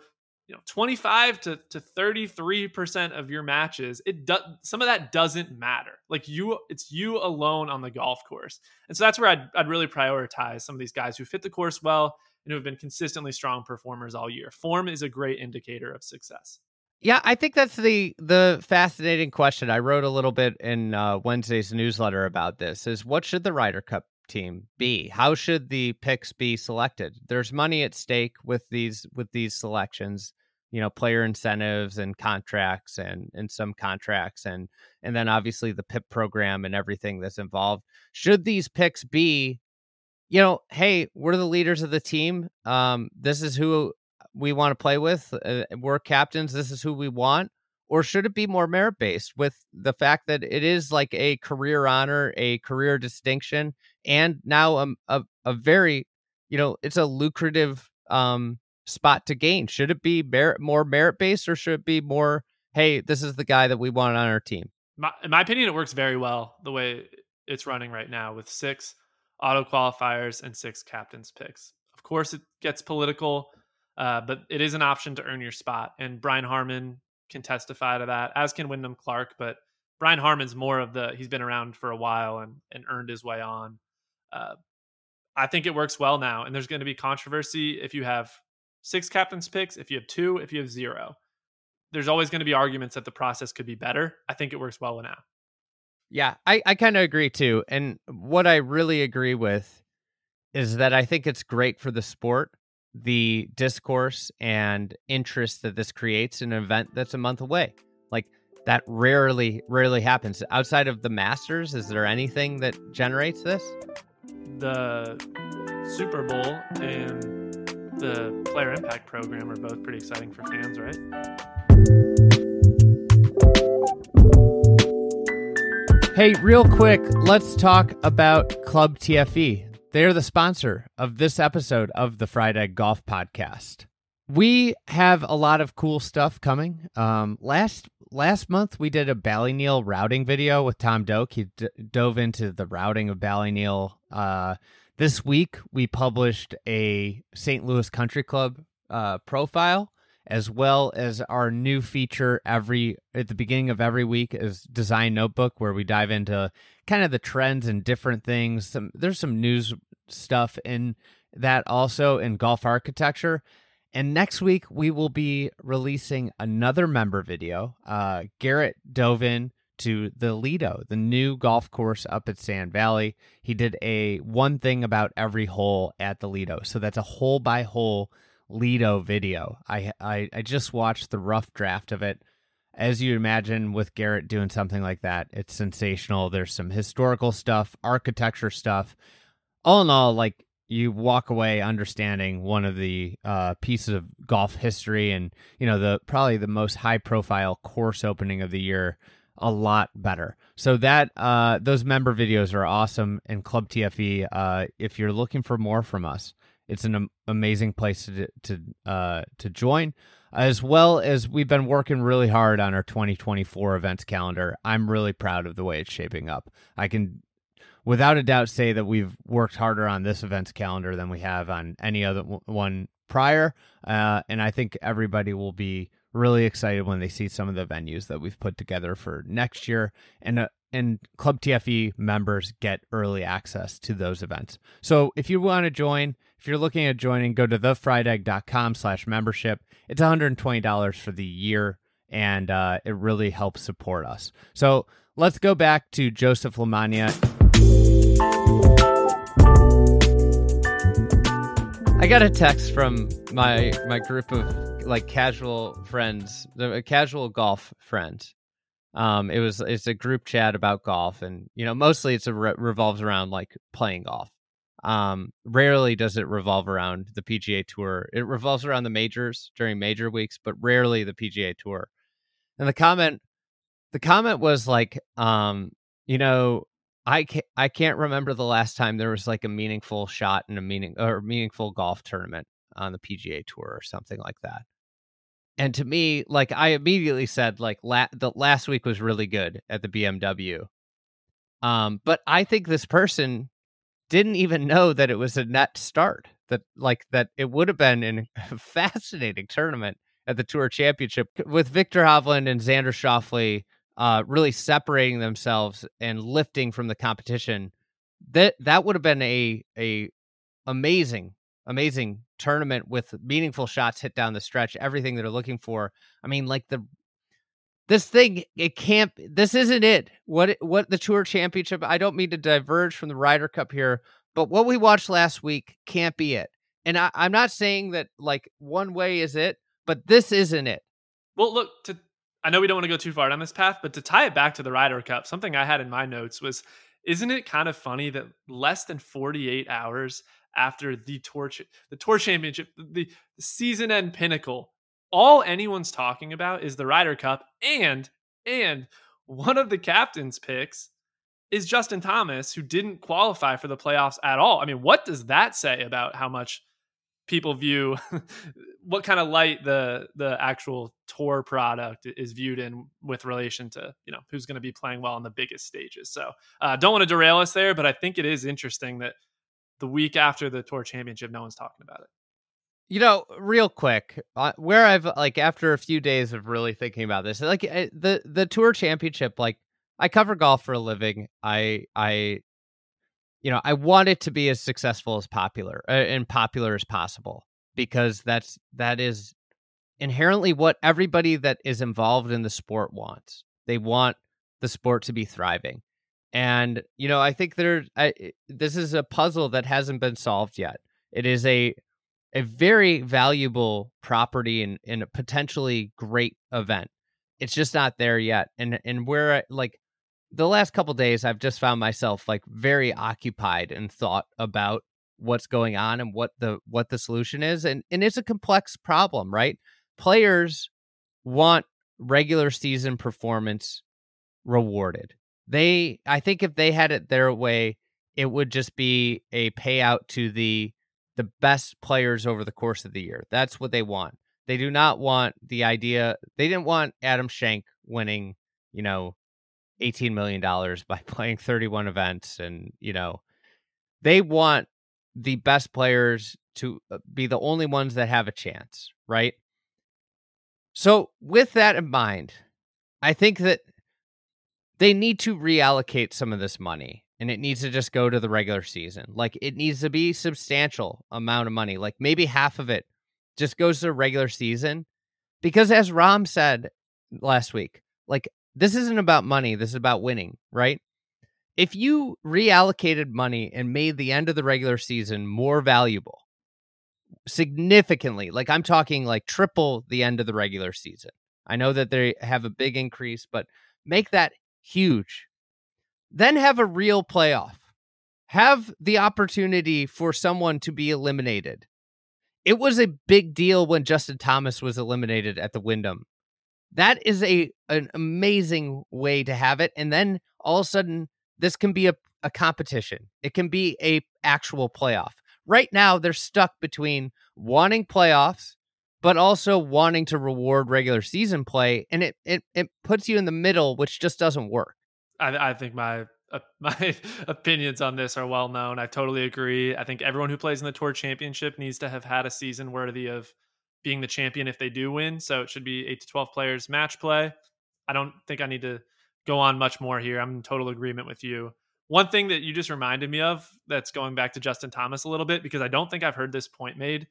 you know, 25 to, to 33% of your matches, it does some of that doesn't matter. Like you, it's you alone on the golf course. And so that's where I'd, I'd really prioritize some of these guys who fit the course well and who have been consistently strong performers all year. Form is a great indicator of success. Yeah, I think that's the the fascinating question. I wrote a little bit in uh, Wednesday's newsletter about this. Is what should the Ryder Cup team be? How should the picks be selected? There's money at stake with these with these selections, you know, player incentives and contracts and and some contracts and and then obviously the PIP program and everything that's involved. Should these picks be you know, hey, we're the leaders of the team. Um, this is who we want to play with. Uh, we're captains. This is who we want or should it be more merit based with the fact that it is like a career honor, a career distinction, and now a, a, a very, you know, it's a lucrative um, spot to gain? Should it be merit, more merit based or should it be more, hey, this is the guy that we want on our team? My, in my opinion, it works very well the way it's running right now with six auto qualifiers and six captains picks. Of course, it gets political, uh, but it is an option to earn your spot. And Brian Harman can testify to that, as can Wyndham Clark. But Brian Harman's more of the he's been around for a while and and earned his way on. Uh, I think it works well now, and there's going to be controversy if you have six captains picks, if you have two, if you have zero. There's always going to be arguments that the process could be better. I think it works well now. Yeah, I, I kind of agree too. And what I really agree with is that I think it's great for the sport the discourse and interest that this creates in an event that's a month away. Like that rarely rarely happens outside of the Masters. Is there anything that generates this? The Super Bowl and the Player Impact Program are both pretty exciting for fans, right? Hey, real quick, let's talk about Club TFE. They're the sponsor of this episode of the Fried Egg Golf Podcast. We have a lot of cool stuff coming. Um, last last month we did a Ballyneal routing video with Tom Doak. He d- dove into the routing of Ballyneal. Uh, this week we published a St. Louis Country Club uh, profile as well as our new feature every at the beginning of every week is design notebook where we dive into kind of the trends and different things. Some there's some news stuff in that also in golf architecture. And next week we will be releasing another member video uh, garrett dove in to the lido the new golf course up at sand valley. He did a one thing about every hole at the lido. So that's a hole by hole Lido video. I, I I just watched the rough draft of it. As you imagine, with Garrett doing something like that, it's sensational. There's some historical stuff, architecture stuff. All in all, like you walk away understanding one of the uh, pieces of golf history, and you know the probably the most high profile course opening of the year a lot better. So that uh, those member videos are awesome. And Club TFE, uh, if you're looking for more from us, it's an amazing place to to uh, to join, as well as we've been working really hard on our 2024 events calendar. I'm really proud of the way it's shaping up. I can, without a doubt, say that we've worked harder on this events calendar than we have on any other one prior, uh, and I think everybody will be really excited when they see some of the venues that we've put together for next year and uh, and Club TFE members get early access to those events. So if you want to join, if you're looking at joining, go to thefriedegg.com slash membership. It's $120 for the year, and uh, it really helps support us. So let's go back to Joseph LaMagna. I got a text from my my group of like casual friends, the casual golf friend. Um, it was it's a group chat about golf, and you know mostly it's a re- revolves around like playing golf. Um, rarely does it revolve around the PGA Tour. It revolves around the majors during major weeks, but rarely the PGA Tour. And the comment, the comment was like, um, you know, I can't, I can't remember the last time there was like a meaningful shot in a meaning or meaningful golf tournament on the PGA Tour or something like that. And to me, like I immediately said, like la- the last week was really good at the BMW. Um, but I think this person didn't even know that it was a net start. That like that it would have been a <laughs> fascinating tournament at the Tour Championship with Viktor Hovland and Xander Schauffele uh, really separating themselves and lifting from the competition. That that would have been a a amazing amazing tournament with meaningful shots hit down the stretch, everything they're looking for. I mean, like the this thing it can't this isn't it. What what the tour championship i don't mean to diverge from the Ryder Cup here but what we watched last week can't be it. And I, i'm not saying that like one way is it but this isn't it. Well look to i know we don't want to go too far down this path but to tie it back to the Ryder Cup something i had in my notes was isn't it kind of funny that less than 48 hours after the tour the tour championship the season end pinnacle all anyone's talking about is the Ryder Cup and and one of the captain's picks is Justin Thomas who didn't qualify for the playoffs at all. I mean, what does that say about how much people view <laughs> what kind of light the the actual tour product is viewed in with relation to you know who's going to be playing well on the biggest stages so uh, don't want to derail us there but i think it is interesting that the week after the tour championship no one's talking about it you know, real quick, uh, where I've like after a few days of really thinking about this, like uh, the the tour championship, like I cover golf for a living. I I you know, I want it to be as successful as popular uh, and popular as possible because that's that is inherently what everybody that is involved in the sport wants. They want the sport to be thriving. And you know, I think there I, this is a puzzle that hasn't been solved yet. It is a a very valuable property and, and a potentially great event. it's just not there yet. And and where like the last couple days I've just found myself like very occupied and thought about what's going on and what the what the solution is and and it's a complex problem, right? Players want regular season performance rewarded. They I think if they had it their way, it would just be a payout to the the best players over the course of the year. That's what they want. They do not want the idea. They didn't want Adam Schenk winning, you know, $18 million <laughs> by playing 31 events. And, you know, they want the best players to uh, be the only ones that have a chance, right? So, with that in mind, I think that they need to reallocate some of this money and it needs to just go to the regular season. Like it needs to be substantial amount of money. Like maybe half of it just goes to the regular season. Because as Rahm said last week, like this isn't about money, this is about winning, right? If you reallocated money and made the end of the regular season more valuable, significantly, like I'm talking like triple the end of the regular season. I know that they have a big increase, but make that huge. Then have a real playoff. Have the opportunity for someone to be eliminated. It was a big deal when Justin Thomas was eliminated at the Wyndham that is a an amazing way to have it. And then all of a sudden, this can be a, a competition. It can be a actual playoff. Right now, they're stuck between wanting playoffs, but also wanting to reward regular season play, and it it it puts you in the middle, which just doesn't work. I, I think my uh, <laughs> my opinions on this are well known. I totally agree. I think everyone who plays in the Tour Championship needs to have had a season worthy of being the champion if they do win. So it should be eight to 12 players match play. I don't think I need to go on much more here. I'm in total agreement with you. One thing that you just reminded me of that's going back to Justin Thomas a little bit, because I don't think I've heard this point made.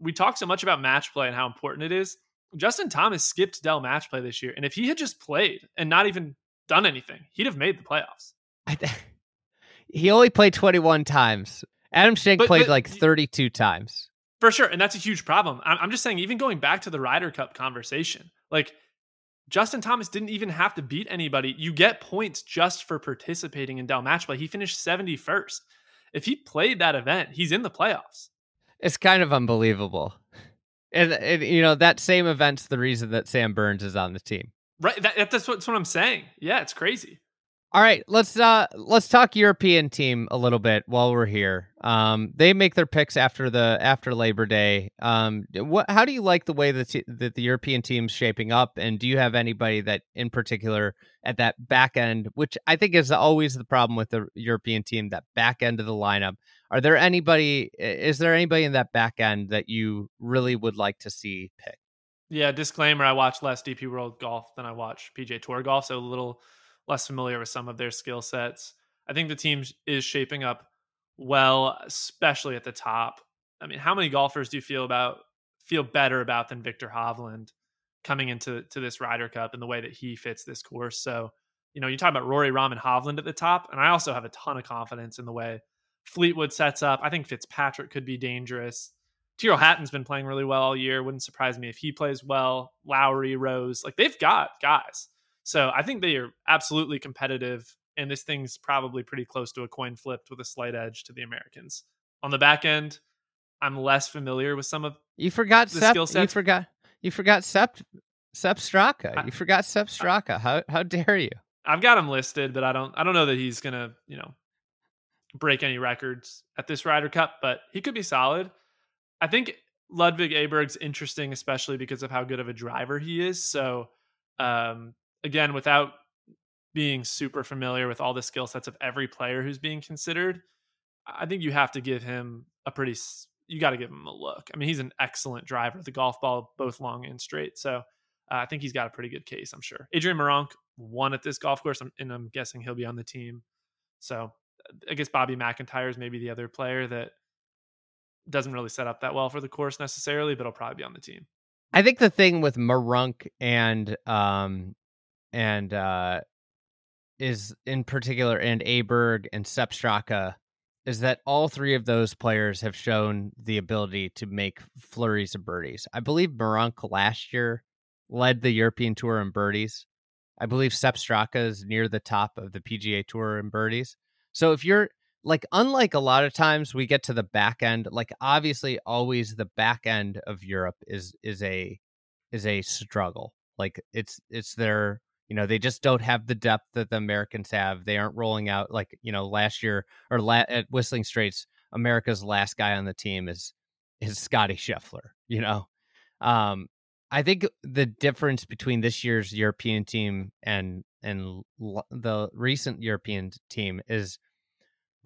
We talk so much about match play and how important it is. Justin Thomas skipped Dell match play this year. And if he had just played and not even done anything, he'd have made the playoffs. <laughs> he only played 21 times. Adam Schenk but, played but, like 32 times. For sure. And that's a huge problem. I'm just saying, even going back to the Ryder Cup conversation, like Justin Thomas didn't even have to beat anybody. You get points just for participating in Dell Match Play. He finished 71st. If he played that event, he's in the playoffs. It's kind of unbelievable. And, and you know, that same event's the reason that Sam Burns is on the team. Right. That, that's, what, what I'm saying. Yeah, it's crazy. All right, let's uh let's talk European team a little bit while we're here. Um, they make their picks after the after Labor Day. Um, what how do you like the way that t- that the European team's shaping up, and do you have anybody that in particular at that back end, which I think is always the problem with the European team, that back end of the lineup? Are there anybody? Is there anybody in that back end that you really would like to see pick? Yeah, disclaimer: I watch less DP World Golf than I watch PGA Tour Golf, so a little less familiar with some of their skill sets. I think the team is shaping up well, especially at the top. I mean, how many golfers do you feel about feel better about than Viktor Hovland coming into to this Ryder Cup and the way that he fits this course? So, you know, you talk about Rory, Rahm, and Hovland at the top, and I also have a ton of confidence in the way Fleetwood sets up. I think Fitzpatrick could be dangerous. Tyrrell Hatton's been playing really well all year. Wouldn't surprise me if he plays well. Lowry, Rose, like they've got guys. So I think they are absolutely competitive, and this thing's probably pretty close to a coin flipped with a slight edge to the Americans. On the back end, I'm less familiar with some of you forgot the Sep, skill sets. You forgot you forgot Sep Sepp Straka. You forgot Sepp Straka. How how dare you? I've got him listed, but I don't I don't know that he's gonna you know break any records at this Ryder Cup, but he could be solid. I think Ludvig Aberg's interesting, especially because of how good of a driver he is. So um, again, without being super familiar with all the skill sets of every player who's being considered, I think you have to give him a pretty. You got to give him a look. I mean, he's an excellent driver. The golf ball, both long and straight. So uh, I think he's got a pretty good case. I'm sure. Adrian Meronk won at this golf course, and I'm guessing he'll be on the team. So I guess Bobby MacIntyre is maybe the other player that doesn't really set up that well for the course necessarily, but he'll probably be on the team. I think the thing with Meronk and um, and uh, is in particular, and Aberg and Sepp Straka, is that all three of those players have shown the ability to make flurries of birdies. I believe Meronk last year led the European Tour in birdies. I believe Sepp Straka is near the top of the PGA Tour in birdies. So if you're like, unlike a lot of times we get to the back end, like obviously always the back end of Europe is is a is a struggle. Like it's it's their you know they just don't have the depth that the Americans have. They aren't rolling out like you know last year or la- at Whistling Straits. America's last guy on the team is is Scottie Scheffler. You know, um, I think the difference between this year's European team and and l- the recent European team is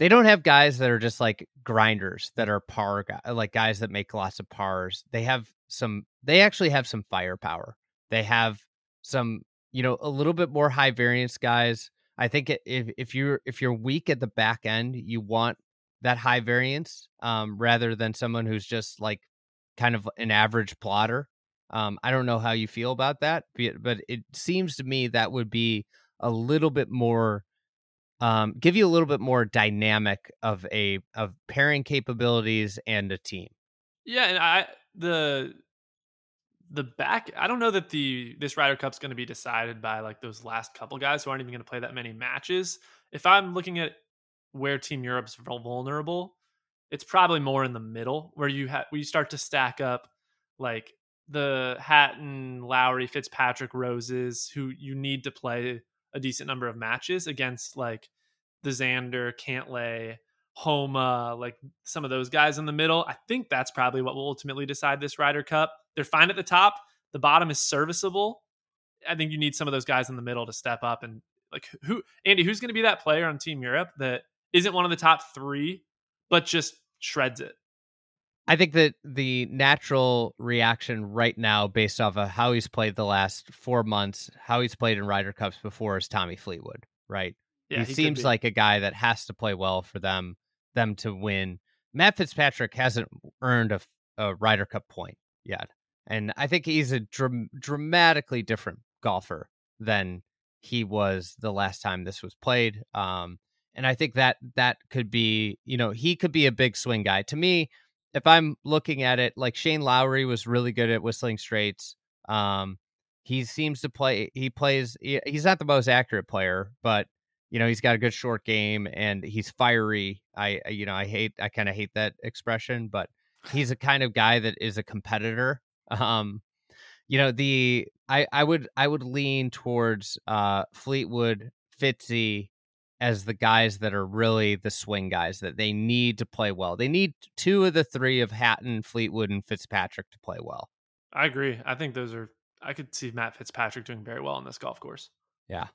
they don't have guys that are just like grinders that are par guy, like guys that make lots of pars. They have some. They actually have some firepower. They have some, you know, a little bit more high variance guys. I think if if you're if you're weak at the back end, you want that high variance um, rather than someone who's just like kind of an average plotter. Um, I don't know how you feel about that, but it seems to me that would be a little bit more um, give you a little bit more dynamic of a of pairing capabilities and a team. Yeah, and I the the back I don't know that the this Ryder Cup's going to be decided by like those last couple guys who aren't even going to play that many matches. If I'm looking at where Team Europe's vulnerable, it's probably more in the middle where you have where you start to stack up like the Hatton, Lowry, Fitzpatrick, Roses, who you need to play a decent number of matches against like the Xander, Cantlay, Homa, like some of those guys in the middle. I think that's probably what will ultimately decide this Ryder Cup. They're fine at the top. The bottom is serviceable. I think you need some of those guys in the middle to step up and like who Andy, who's going to be that player on Team Europe that isn't one of the top three, but just shreds it? I think that the natural reaction right now, based off of how he's played the last four months, how he's played in Ryder Cups before, is Tommy Fleetwood. Right? Yeah, he, he seems like a guy that has to play well for them them to win. Matt Fitzpatrick hasn't earned a, a Ryder Cup point yet, and I think he's a dr- dramatically different golfer than he was the last time this was played. Um, and I think that that could be, you know, he could be a big swing guy. To me, if I'm looking at it, like Shane Lowry was really good at Whistling Straits. Um, he seems to play. He plays. He, he's not the most accurate player, but you know he's got a good short game and he's fiery. I you know I hate. I kind of hate that expression, but he's a kind of guy that is a competitor. Um, you know the I I would I would lean towards uh Fleetwood, Fitzy, as the guys that are really the swing guys that they need to play well. They need two of the three of Hatton, Fleetwood, and Fitzpatrick to play well. I agree. I think those are. I could see Matt Fitzpatrick doing very well on this golf course. Yeah.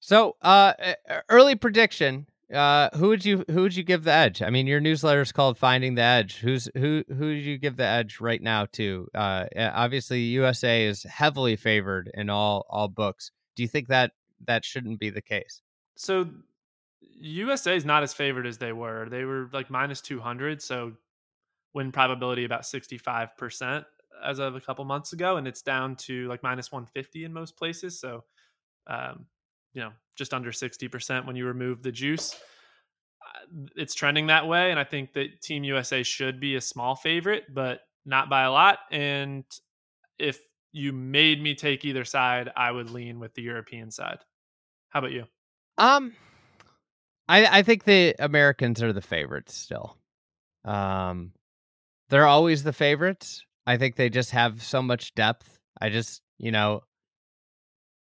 So, uh, early prediction. Uh, who would you who would you give the edge? I mean, your newsletter is called "Finding the Edge." Who's who? Who do you give the edge right now to? Uh, obviously, USA is heavily favored in all all books. Do you think that that shouldn't be the case? So USA is not as favored as they were. They were like minus 200, so win probability about 65% as of a couple months ago, and it's down to like minus 150 in most places. So, um, you know, just under 60% when you remove the juice. It's trending that way, and I think that Team USA should be a small favorite, but not by a lot. And if you made me take either side, I would lean with the European side. How about you? Um, I I think the Americans are the favorites still. Um, they're always the favorites. I think they just have so much depth. I just you know,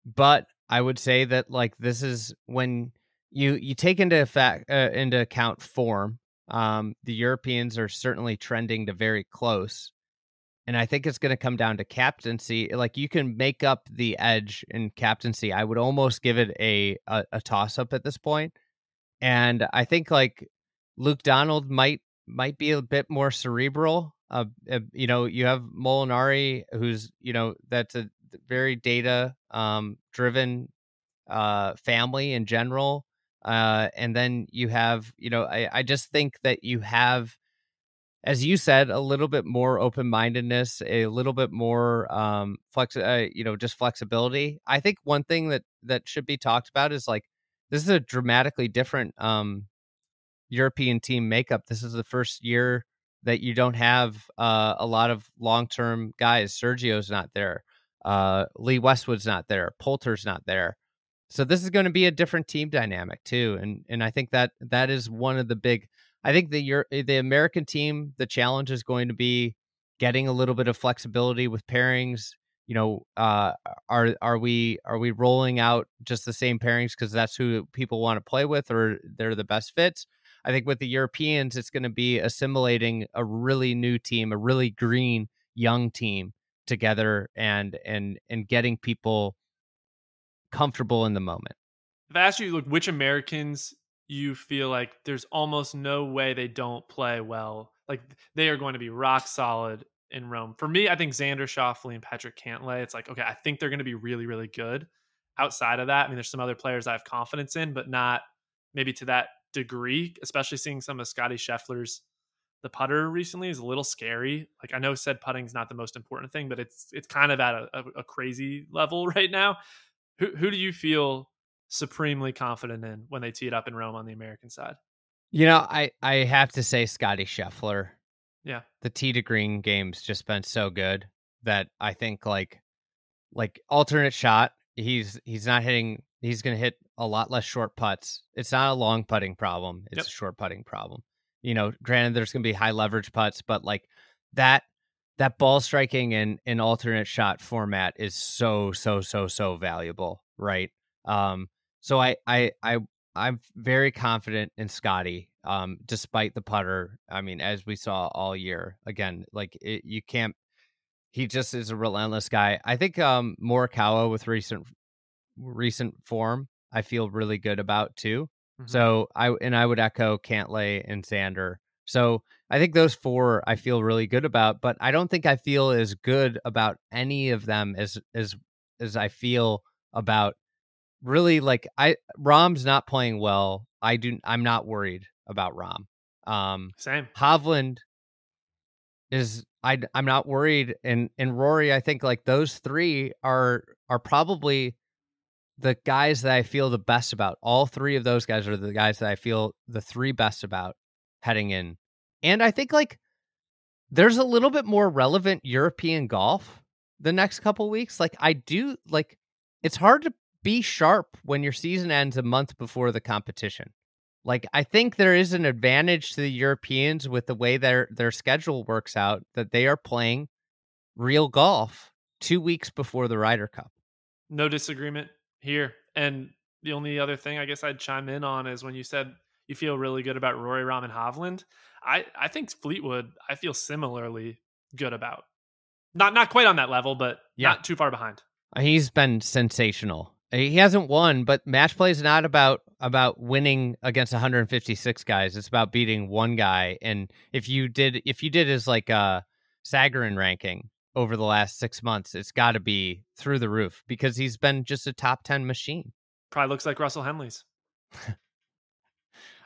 but I would say that like this is when you you take into effect uh, into account form. Um, the Europeans are certainly trending to very close, and I think it's going to come down to captaincy. Like you can make up the edge in captaincy. I would almost give it a a, a toss up at this point and I think like Luke Donald might might be a bit more cerebral. Uh, uh, you know, you have Molinari, who's you know that's a very data um, driven uh, family in general, uh, and then you have you know I, I just think that you have as you said, a little bit more open mindedness, a little bit more um, flex, uh, you know, just flexibility. I think one thing that that should be talked about is like this is a dramatically different um, European team makeup. This is the first year that you don't have uh, a lot of long term guys. Sergio's not there. Uh, Lee Westwood's not there. Poulter's not there. So this is going to be a different team dynamic too, and and I think that that is one of the big. I think the your the American team, the challenge is going to be getting a little bit of flexibility with pairings. You know, uh, are are we are we rolling out just the same pairings because that's who people want to play with, or they're the best fits? I think with the Europeans, it's going to be assimilating a really new team, a really green young team together, and and and getting people comfortable in the moment. If I asked you, look, which Americans you feel like there's almost no way they don't play well, like they are going to be rock solid in Rome. For me, I think Xander Schauffele and Patrick Cantlay. It's like okay, I think they're going to be really, really good. Outside of that, I mean, there's some other players I have confidence in, but not maybe to that degree. Especially seeing some of Scottie Scheffler's the putter recently is a little scary. Like I know said putting is not the most important thing, but it's it's kind of at a, a, a crazy level <laughs> right now. Who who do you feel supremely confident in when they tee it up in Rome on the American side? You know, I I have to say Scottie Scheffler. Yeah. The T to green game's just been so good that I think like like alternate shot, he's he's not hitting he's going to hit a lot less short putts. It's not a long putting problem, it's Yep. a short putting problem. You know, granted there's going to be high leverage putts, but like that that ball striking in in alternate shot format is so so so so valuable, right? Um so I I I I'm very confident in Scottie, um, despite the putter. I mean, as we saw all year, again, like it, you can't. He just is a relentless guy. I think um, Morikawa with recent recent form, I feel really good about too. Mhm. So I and I would echo Cantlay and Xander. So I think those four I feel really good about, but I don't think I feel as good about any of them as as as I feel about really like I Rahm's not playing well. I do I'm not worried about Rom. Um Same. Hovland is I I'm not worried and and Rory I think like those 3 are are probably the guys that I feel the best about. All three of those guys are the guys that I feel the three best about heading in. And I think like there's a little bit more relevant European golf the next couple weeks. Like I do like it's hard to be sharp when your season ends a month before the competition. Like I think there is an advantage to the Europeans with the way their their schedule works out that they are playing real golf 2 weeks before the Ryder Cup. No disagreement here. And the only other thing I guess I'd chime in on is when you said you feel really good about Rory Rahm and Hovland. I, I think Fleetwood I feel similarly good about. Not not quite on that level, but Yeah. not too far behind. Uh, he's been sensational. He hasn't won, but match play is not about about winning against 156 guys. It's about beating one guy. And if you did if you did his like uh Sagarin ranking over the last six months, it's got to be through the roof because he's been just a top 10 machine. Probably looks like Russell Henley's. <laughs>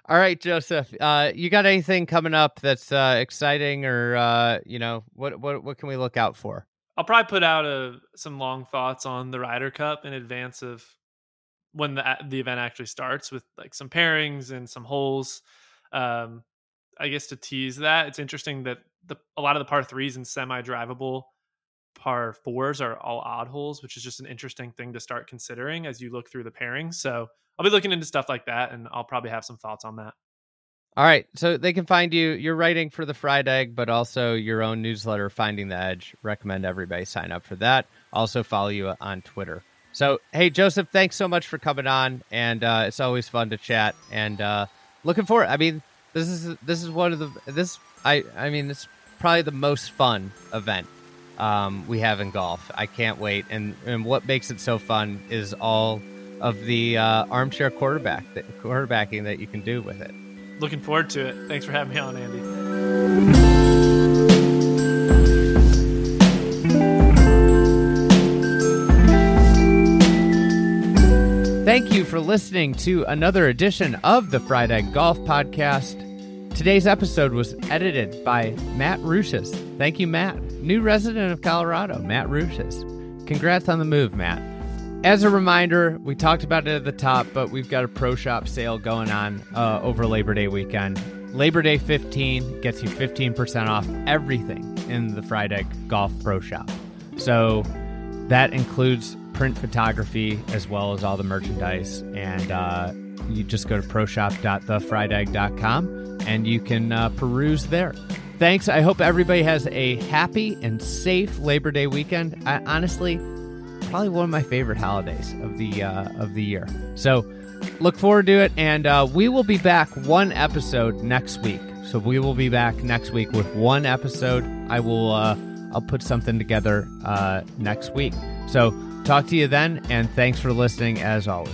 All right, Joseph, uh, you got anything coming up that's uh, exciting, or uh, you know, what what what can we look out for? I'll probably put out a, some long thoughts on the Ryder Cup in advance of when the the event actually starts with like some pairings and some holes. Um, I guess to tease that, it's interesting that the a lot of the par threes and semi drivable par fours are all odd holes, which is just an interesting thing to start considering as you look through the pairings. So I'll be looking into stuff like that, and I'll probably have some thoughts on that. All right, so they can find you. You're writing for the Fried Egg, but also your own newsletter, Finding the Edge. Recommend everybody sign up for that. Also follow you on Twitter. So, hey, Joseph, thanks so much for coming on, and uh, it's always fun to chat. And uh, looking forward. I mean, this is this is one of the this I I mean, it's probably the most fun event um, we have in golf. I can't wait. And and what makes it so fun is all of the uh, armchair quarterback that, quarterbacking that you can do with it. Looking forward to it. Thanks for having me on, Andy. Thank you for listening to another edition of the Fried Egg Golf Podcast. Today's episode was edited by Matt Ruchis. Thank you, Matt. New resident of Colorado, Matt Ruchis. Congrats on the move, Matt. As a reminder, we talked about it at the top, but we've got a pro shop sale going on uh, over Labor Day weekend. Labor Day 15 gets you 15% off everything in the Fried Egg Golf Pro Shop. So that includes print photography as well as all the merchandise. And uh, you just go to proshop.thefriedegg.com and you can uh, peruse there. Thanks. I hope everybody has a happy and safe Labor Day weekend. I, honestly, probably one of my favorite holidays of the uh, of the year. So look forward to it, and uh, we will be back one episode next week. So we will be back next week with one episode. I will uh, I'll put something together uh, next week. So talk to you then, and thanks for listening as always.